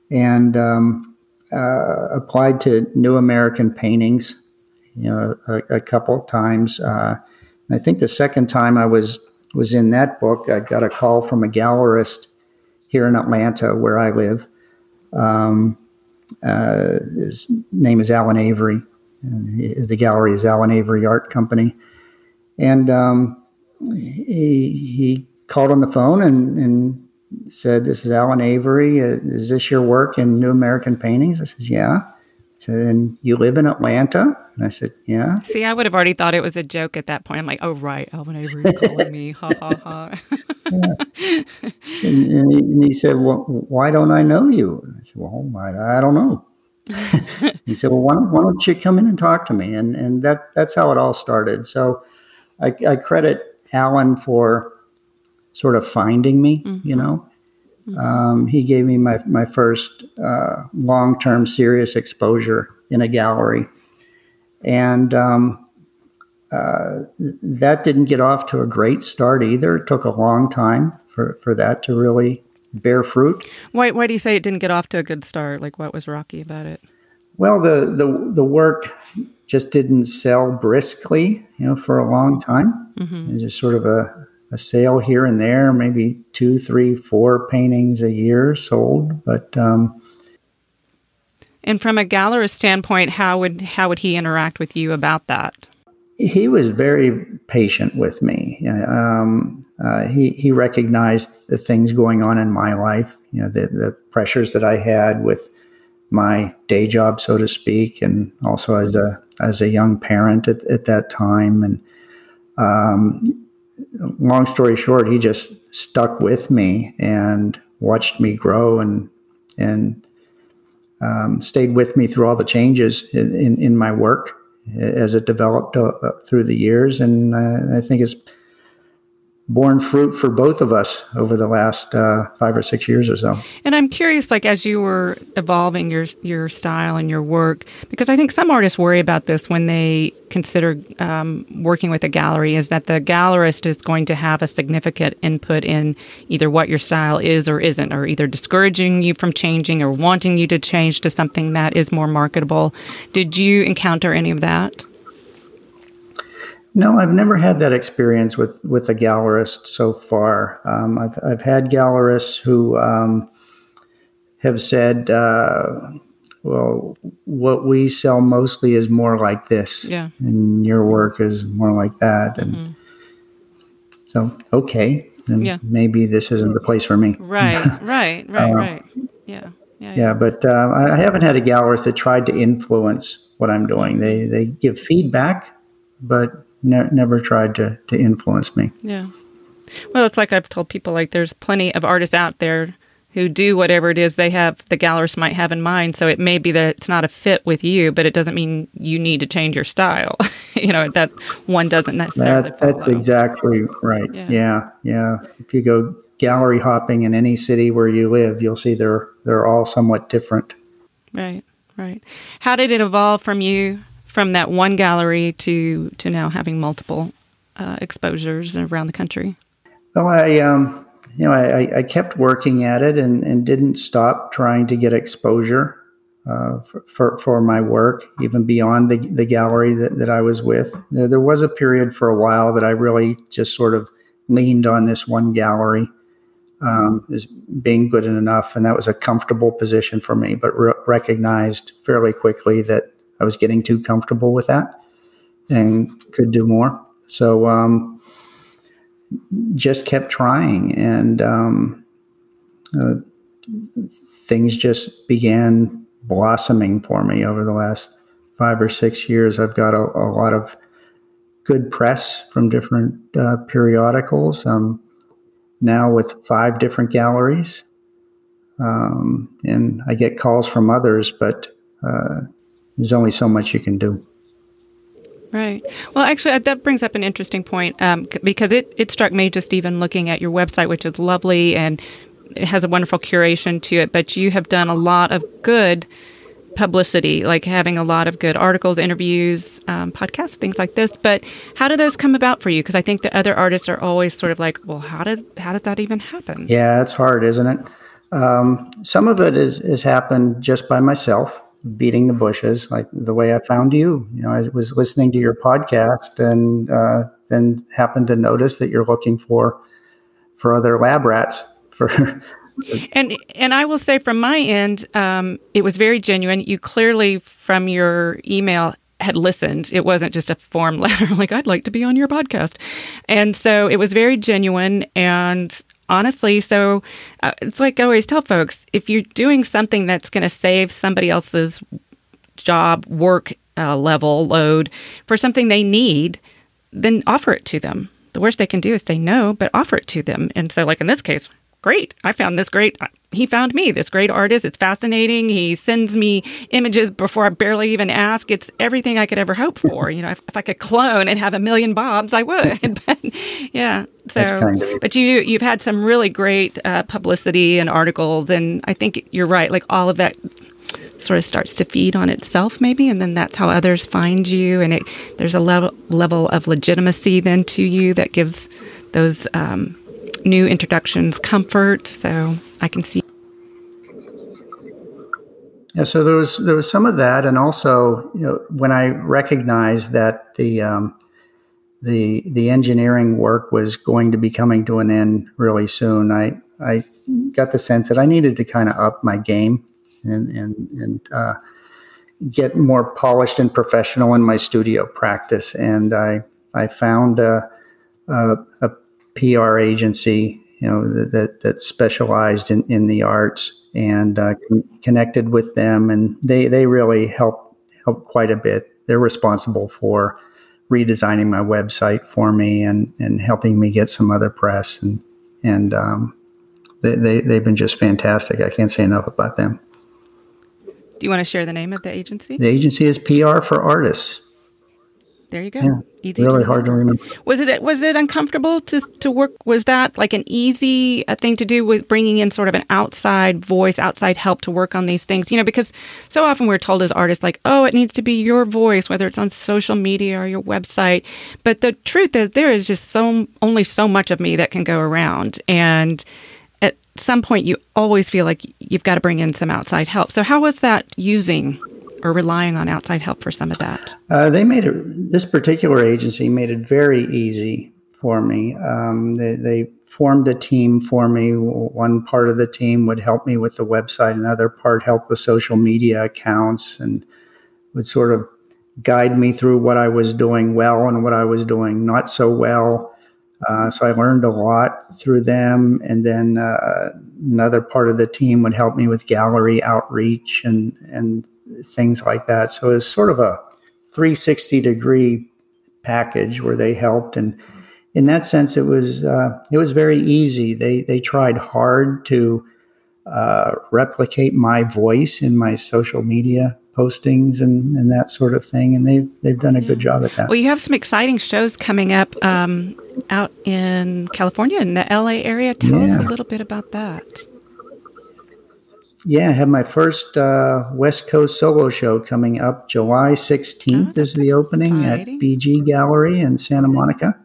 and um, uh, applied to New American Paintings you know, a, a couple times. Uh, I think the second time I was was in that book, I got a call from a gallerist here in Atlanta, where I live. Um, uh, his name is Alan Avery. the gallery is Alan Avery Art Company, and um, he, he called on the phone and, and said, "This is Alan Avery. Uh, is this your work in New American Paintings?" I said, "Yeah." Said, "And you live in Atlanta?" And I said, Yeah. See, I would have already thought it was a joke at that point. I'm like, Oh, right. Alan Avery's calling me. Ha, ha, ha. yeah. and, and, he, and, he, said, Well, why don't I know you? And I said, Well, I, I don't know. he said, Well, why don't, why don't, you come in and talk to me? And, and that, that's how it all started. So I, I credit Alan for sort of finding me, mm-hmm. you know. Mm-hmm. Um, he gave me my, my first uh, long term serious exposure in a gallery and um, uh, that didn't get off to a great start either. It took a long time for, for that to really bear fruit. Why, why do you say it didn't get off to a good start? Like, what was rocky about it? Well, the, the, the work just didn't sell briskly, you know, for a long time. Mm-hmm. It was just sort of a, a sale here and there, maybe two, three, four paintings a year sold. But um, and from a gallerist standpoint, how would how would he interact with you about that? He was very patient with me. Um, uh, he he recognized the things going on in my life, you know, the the pressures that I had with my day job, so to speak, and also as a as a young parent at, at that time. And um, long story short, he just stuck with me and watched me grow and and um, stayed with me through all the changes in, in, in my work as it developed uh, through the years. And uh, I think it's borne fruit for both of us over the last uh, five or six years or so. And I'm curious, like as you were evolving your your style and your work, because I think some artists worry about this when they consider um, working with a gallery, is that the gallerist is going to have a significant input in either what your style is or isn't, or either discouraging you from changing or wanting you to change to something that is more marketable. Did you encounter any of that? No, I've never had that experience with with a gallerist so far. Um, I've I've had gallerists who um, have said, uh, "Well, what we sell mostly is more like this, yeah. and your work is more like that." And mm-hmm. so, okay, yeah. maybe this isn't the place for me. Right, right, right, uh, right. Yeah. Yeah, yeah. yeah but uh, I haven't had a gallerist that tried to influence what I'm doing. They they give feedback, but ne- never tried to to influence me. Yeah. Well, it's like I've told people like there's plenty of artists out there who do whatever it is they have the gallerist might have in mind. So it may be that it's not a fit with you, but it doesn't mean you need to change your style. you know that one doesn't necessarily. That, that's exactly right. Yeah. yeah, yeah. If you go gallery hopping in any city where you live, you'll see they're they're all somewhat different. Right, right. How did it evolve from you from that one gallery to to now having multiple uh, exposures around the country? Well, I um, you know I, I kept working at it and, and didn't stop trying to get exposure uh, for, for, for my work, even beyond the the gallery that, that I was with. There, there was a period for a while that I really just sort of leaned on this one gallery um, as being good enough, and that was a comfortable position for me. But re- recognized fairly quickly that I was getting too comfortable with that and could do more. So um, just kept trying, and um, uh, things just began blossoming for me over the last five or six years. I've got a, a lot of good press from different uh, periodicals. Um, now with five different galleries, um, and I get calls from others, but uh, there's only so much you can do. Right. Well, actually, that brings up an interesting point um, because it, it struck me just even looking at your website, which is lovely and it has a wonderful curation to it, but you have done a lot of good publicity, like having a lot of good articles, interviews, um, podcasts, things like this. But how do those come about for you? Because I think the other artists are always sort of like, well, how did how did that even happen? Yeah, it's hard, isn't it? Um, some of it is has happened just by myself, beating the bushes, like the way I found you. You know, I was listening to your podcast and uh, then happened to notice that you're looking for for other lab rats for and and I will say from my end, um, it was very genuine. You clearly, from your email, had listened. It wasn't just a form letter like I'd like to be on your podcast, and so it was very genuine. And honestly, so uh, it's like I always tell folks: if you're doing something that's going to save somebody else's job, work uh, level, load for something they need, then offer it to them. The worst they can do is say no, but offer it to them. And so, like in this case, great. I found this great. He found me, this great artist. It's fascinating. He sends me images before I barely even ask. It's everything I could ever hope for. You know, if, if I could clone and have a million Bobs, I would. but yeah, so kind of but you you've had some really great uh, publicity and articles, and I think you're right. Like all of that sort of starts to feed on itself maybe and then that's how others find you and it there's a level level of legitimacy then to you that gives those um, new introductions comfort. So I can see. Yeah, so there was there was some of that, and also you know when I recognized that the um, the the engineering work was going to be coming to an end really soon, I I got the sense that I needed to kind of up my game and and and uh, get more polished and professional in my studio practice, and I I found a, a, a PR agency, you know, that that specialized in, in the arts and uh, con- connected with them, and they they really help help quite a bit. They're responsible for redesigning my website for me and and helping me get some other press and and um, they, they they've been just fantastic. I can't say enough about them. Do you want to share the name of the agency? The agency is PR for Artists. There you go. Yeah, easy really to hard to remember. Was it was it uncomfortable to to work? Was that like an easy thing to do with bringing in sort of an outside voice, outside help to work on these things? You know, because so often we're told as artists like, oh, it needs to be your voice, whether it's on social media or your website. But the truth is, there is just so only so much of me that can go around, and at some point, you always feel like you've got to bring in some outside help. So, how was that using or relying on outside help for some of that? Uh, they made it, this particular agency made it very easy for me. Um, they, they, formed a team for me. One part of the team would help me with the website, another part help with social media accounts, and would sort of guide me through what I was doing well and what I was doing not so well. Uh, so I learned a lot through them. And then uh, another part of the team would help me with gallery outreach and, and things like that. So it's sort of a 360 degree package where they helped, and in that sense, it was uh, it was very easy. They they tried hard to uh, replicate my voice in my social media postings and, and that sort of thing, and they've they've done a yeah. good job at that. Well, you have some exciting shows coming up um, out in California in the LA area. Tell yeah. us a little bit about that. Yeah, I have my first uh, West Coast solo show coming up July 16th oh, is the opening exciting. at BG Gallery in Santa Monica.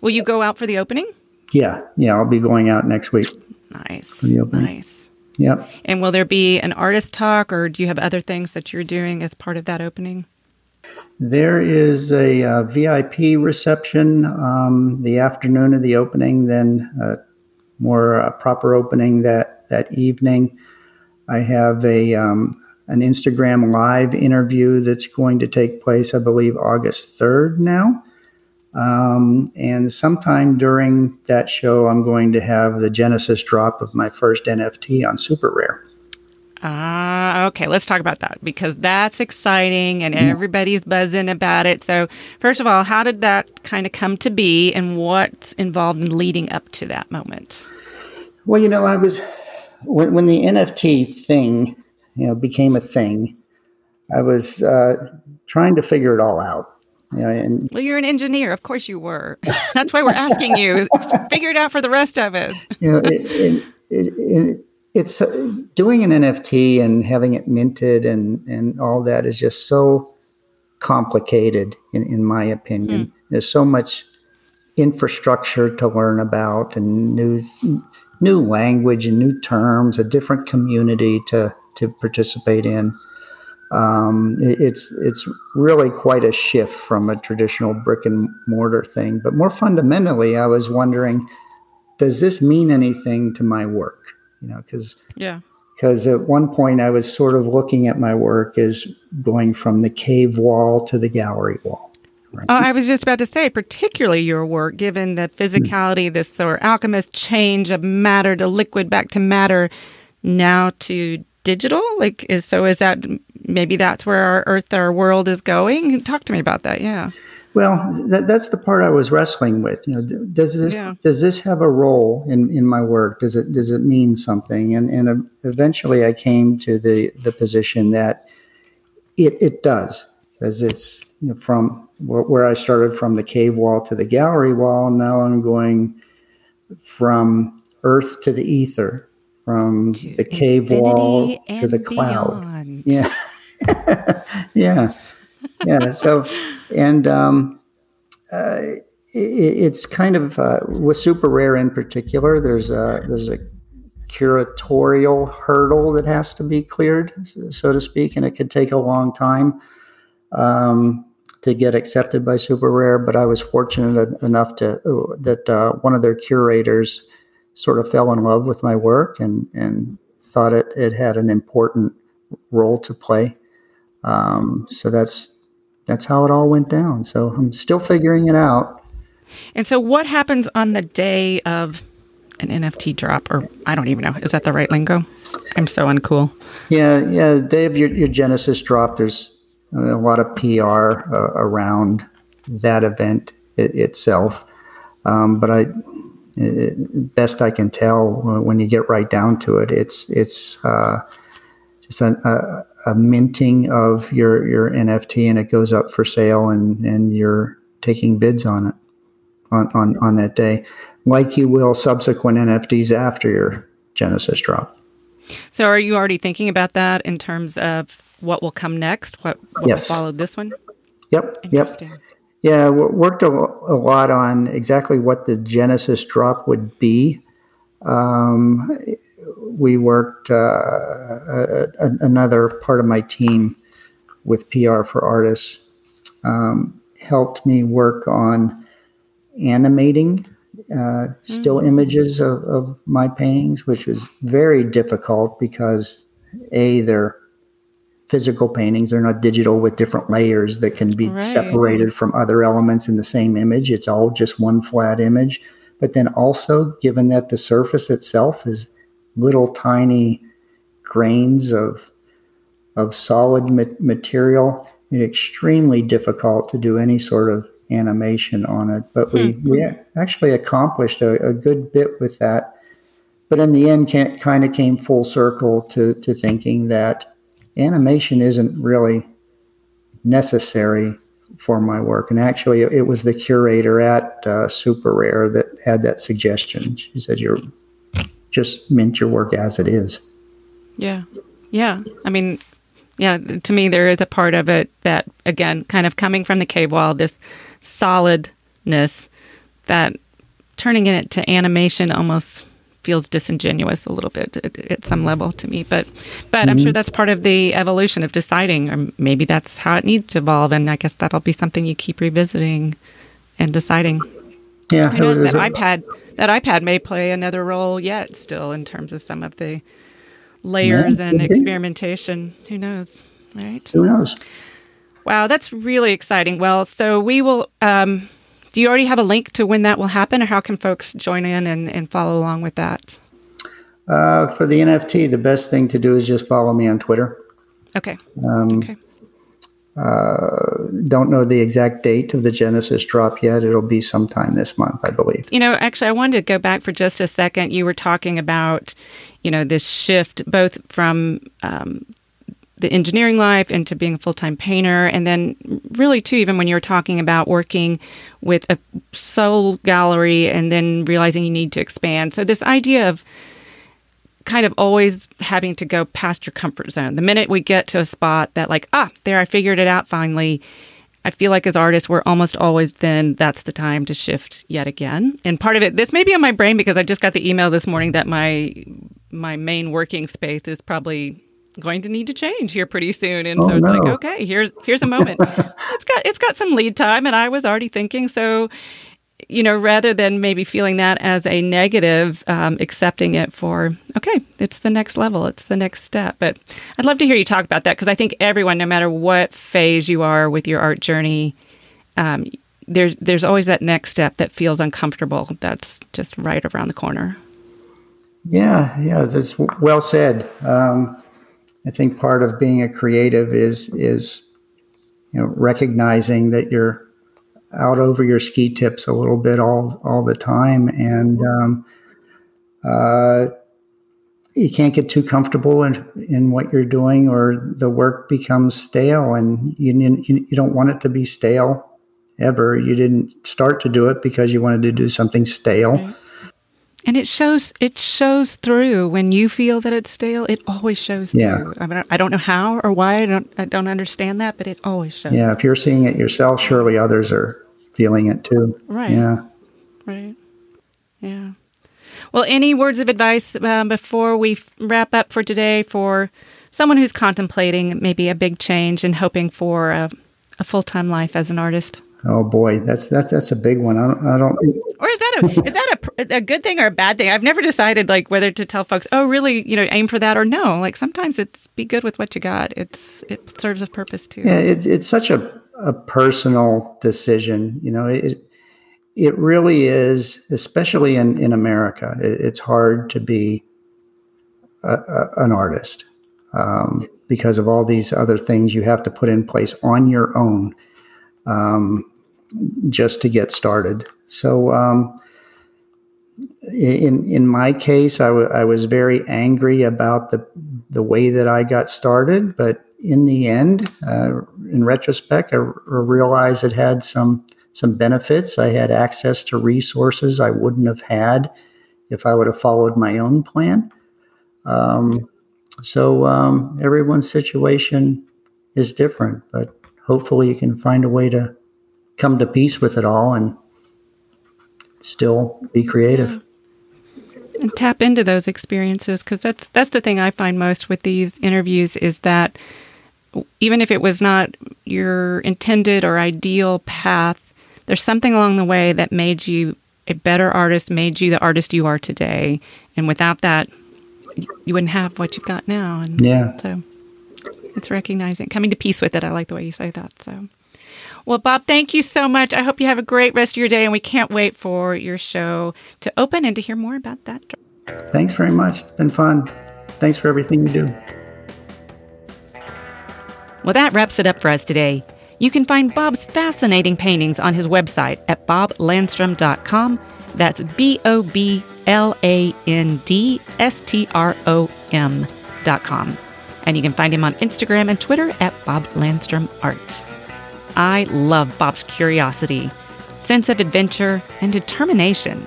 Will you go out for the opening? Yeah, yeah, I'll be going out next week. Nice. Nice. Yep. And will there be an artist talk or do you have other things that you're doing as part of that opening? There is a uh, VIP reception um, the afternoon of the opening, then a more uh, proper opening that, that evening. I have a um, an Instagram live interview that's going to take place, I believe, August 3rd now. Um, and sometime during that show, I'm going to have the Genesis drop of my first NFT on SuperRare. Ah, uh, okay. Let's talk about that because that's exciting and everybody's buzzing about it. So, first of all, how did that kind of come to be and what's involved in leading up to that moment? Well, you know, I was when, when the NFT thing, you know, became a thing, I was uh, trying to figure it all out. You know, and well, you're an engineer. Of course you were. That's why we're asking you. Figure it out for the rest of us. you know, it, it, it, it's uh, doing an NFT and having it minted and, and all that is just so complicated, in, in my opinion. Mm. There's so much infrastructure to learn about and new new language and new terms, a different community to to participate in. Um, it, it's it's really quite a shift from a traditional brick and mortar thing. But more fundamentally, I was wondering, does this mean anything to my work? You know, because yeah, because at one point I was sort of looking at my work as going from the cave wall to the gallery wall. Right? Oh, I was just about to say, particularly your work, given the physicality, this sort of alchemist change of matter to liquid back to matter, now to digital. Like, is so? Is that maybe that's where our Earth, our world is going? Talk to me about that. Yeah. Well, that, that's the part I was wrestling with. You know, does this yeah. does this have a role in, in my work? Does it does it mean something? And and eventually, I came to the the position that it it does, because it's you know, from where I started from the cave wall to the gallery wall. Now I'm going from Earth to the ether, from to the cave wall to the cloud. Beyond. Yeah, yeah, yeah. So, and um, uh, it, it's kind of uh, with SuperRare in particular. There's a there's a curatorial hurdle that has to be cleared, so to speak, and it could take a long time. Um, to get accepted by SuperRare, but I was fortunate enough to that uh, one of their curators sort of fell in love with my work and and thought it it had an important role to play. Um, so that's that's how it all went down. So I'm still figuring it out. And so, what happens on the day of an NFT drop, or I don't even know. Is that the right lingo? I'm so uncool. Yeah, yeah. The day of your, your Genesis drop, there's a lot of PR uh, around that event it, itself. Um, but I, it, best I can tell, when you get right down to it, it's it's uh, just a, a, a, minting of your your NFT, and it goes up for sale, and and you're taking bids on it on on, on that day, like you will subsequent NFTs after your Genesis drop. So, are you already thinking about that in terms of what will come next? What, what yes. will follow this one? Yep. Yep. Yeah, worked a, a, lot on exactly what the Genesis drop would be. Um, we worked uh, a, a, another part of my team with PR for artists um, helped me work on animating uh, still mm-hmm. images of, of my paintings, which was very difficult because a they're physical paintings. They're not digital with different layers that can be right. separated from other elements in the same image. It's all just one flat image. But then also, given that the surface itself is little tiny grains of of solid ma- material, it's extremely difficult to do any sort of animation on it. But we, mm-hmm. we actually accomplished a, a, good bit with that. But in the end, kind of came full circle to, to thinking that animation isn't really necessary for my work. And actually, it was the curator at uh, SuperRare that had that suggestion. She said, "You're just mint your work as it is." Yeah, yeah. I mean, yeah. To me, there is a part of it that, again, kind of coming from the cave wall, this solidness that turning it to animation almost feels disingenuous a little bit at, at some level to me. But but mm-hmm. I'm sure that's part of the evolution of deciding, or maybe that's how it needs to evolve. And I guess that'll be something you keep revisiting and deciding. Yeah, who knows that iPad that iPad may play another role yet still in terms of some of the layers yeah, and experimentation. Who knows, right? Who knows? Wow, that's really exciting. Well, so we will. Um, do you already have a link to when that will happen, or how can folks join in and, and follow along with that? Uh, for the NFT, the best thing to do is just follow me on Twitter. Okay. Um, okay. Uh, don't know the exact date of the Genesis drop yet. It'll be sometime this month, I believe. You know, actually, I wanted to go back for just a second. You were talking about, you know, this shift both from um, the engineering life into being a full time painter. And then, really, too, even when you were talking about working with a sole gallery and then realizing you need to expand. So, this idea of kind of always having to go past your comfort zone. The minute we get to a spot that, like, ah, there, I figured it out finally. I feel like as artists, we're almost always then that's the time to shift yet again. And part of it, this may be on my brain because I just got the email this morning that my my main working space is probably going to need to change here pretty soon. And oh, so it's no. like okay here's here's a moment. It's got it's got some lead time and i was already thinking. So you know rather than maybe feeling that as a negative um, accepting it for okay it's the next level it's the next step. But i'd love to hear you talk about that because i think everyone no matter what phase you are with your art journey um, there's there's always that next step that feels uncomfortable that's just right around the corner. Yeah, yeah, that's well said. Um, I think part of being a creative is is you know recognizing that you're out over your ski tips a little bit all all the time, and um, uh, you can't get too comfortable in in what you're doing, or the work becomes stale, and you you, you don't want it to be stale ever. You didn't start to do it because you wanted to do something stale. Right and it shows it shows through. When you feel that it's stale it always shows yeah. through. I, mean, I don't know how or why I don't I don't understand that but it always shows yeah if you're seeing it yourself surely others are feeling it too. Right. Yeah. Right. Yeah. Well any words of advice um, before we wrap up for today for someone who's contemplating maybe a big change and hoping for a, a full-time life as an artist Oh boy, that's that's that's a big one. I don't. I don't or is that a is that a, a good thing or a bad thing? I've never decided like whether to tell folks, oh, really, you know, aim for that or no. Like sometimes it's be good with what you got. It's it serves a purpose too. Yeah, it's it's such a a personal decision. You know, it it really is, especially in in America. It, it's hard to be a, a, an artist um, because of all these other things you have to put in place on your own. Um, just to get started. So, um, in in my case, I, w- I was very angry about the the way that I got started, but in the end, uh, in retrospect, I, r- I realized it had some some benefits. I had access to resources I wouldn't have had if I would have followed my own plan. Um, so um, everyone's situation is different, but hopefully you can find a way to come to peace with it all and still be creative. And tap into those experiences because that's that's the thing I find most with these interviews is that even if it was not your intended or ideal path, there's something along the way that made you a better artist, made you the artist you are today. And without that, you wouldn't have what you've got now. And yeah. So it's recognizing, coming to peace with it. I like the way you say that. So. Well, Bob, thank you so much. I hope you have a great rest of your day, and we can't wait for your show to open and to hear more about that. Thanks very much. It's been fun. Thanks for everything you do. Well, that wraps it up for us today. You can find Bob's fascinating paintings on his website at boblandstrom.com. That's B O B L A N D S T R O M.com. And you can find him on Instagram and Twitter at Bob Landstrom Art. I love Bob's curiosity, sense of adventure, and determination.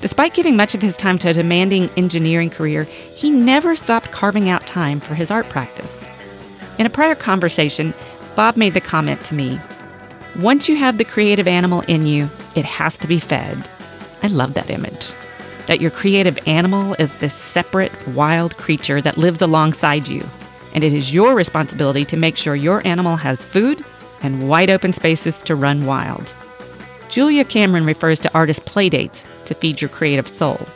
Despite giving much of his time to a demanding engineering career, he never stopped carving out time for his art practice. In a prior conversation, Bob made the comment to me Once you have the creative animal in you, it has to be fed. I love that image. That your creative animal is this separate, wild creature that lives alongside you, and it is your responsibility to make sure your animal has food and wide open spaces to run wild. Julia Cameron refers to artist playdates to feed your creative soul.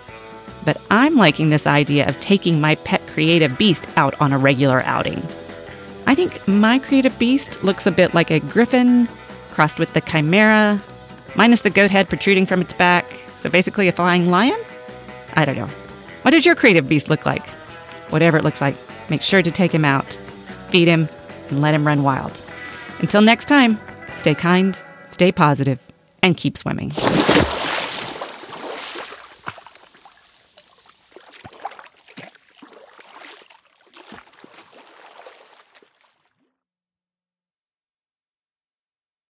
But I'm liking this idea of taking my pet creative beast out on a regular outing. I think my creative beast looks a bit like a griffin crossed with the chimera, minus the goat head protruding from its back. So basically, a flying lion? I don't know. What does your creative beast look like? Whatever it looks like, make sure to take him out, feed him, and let him run wild. Until next time, stay kind, stay positive, and keep swimming.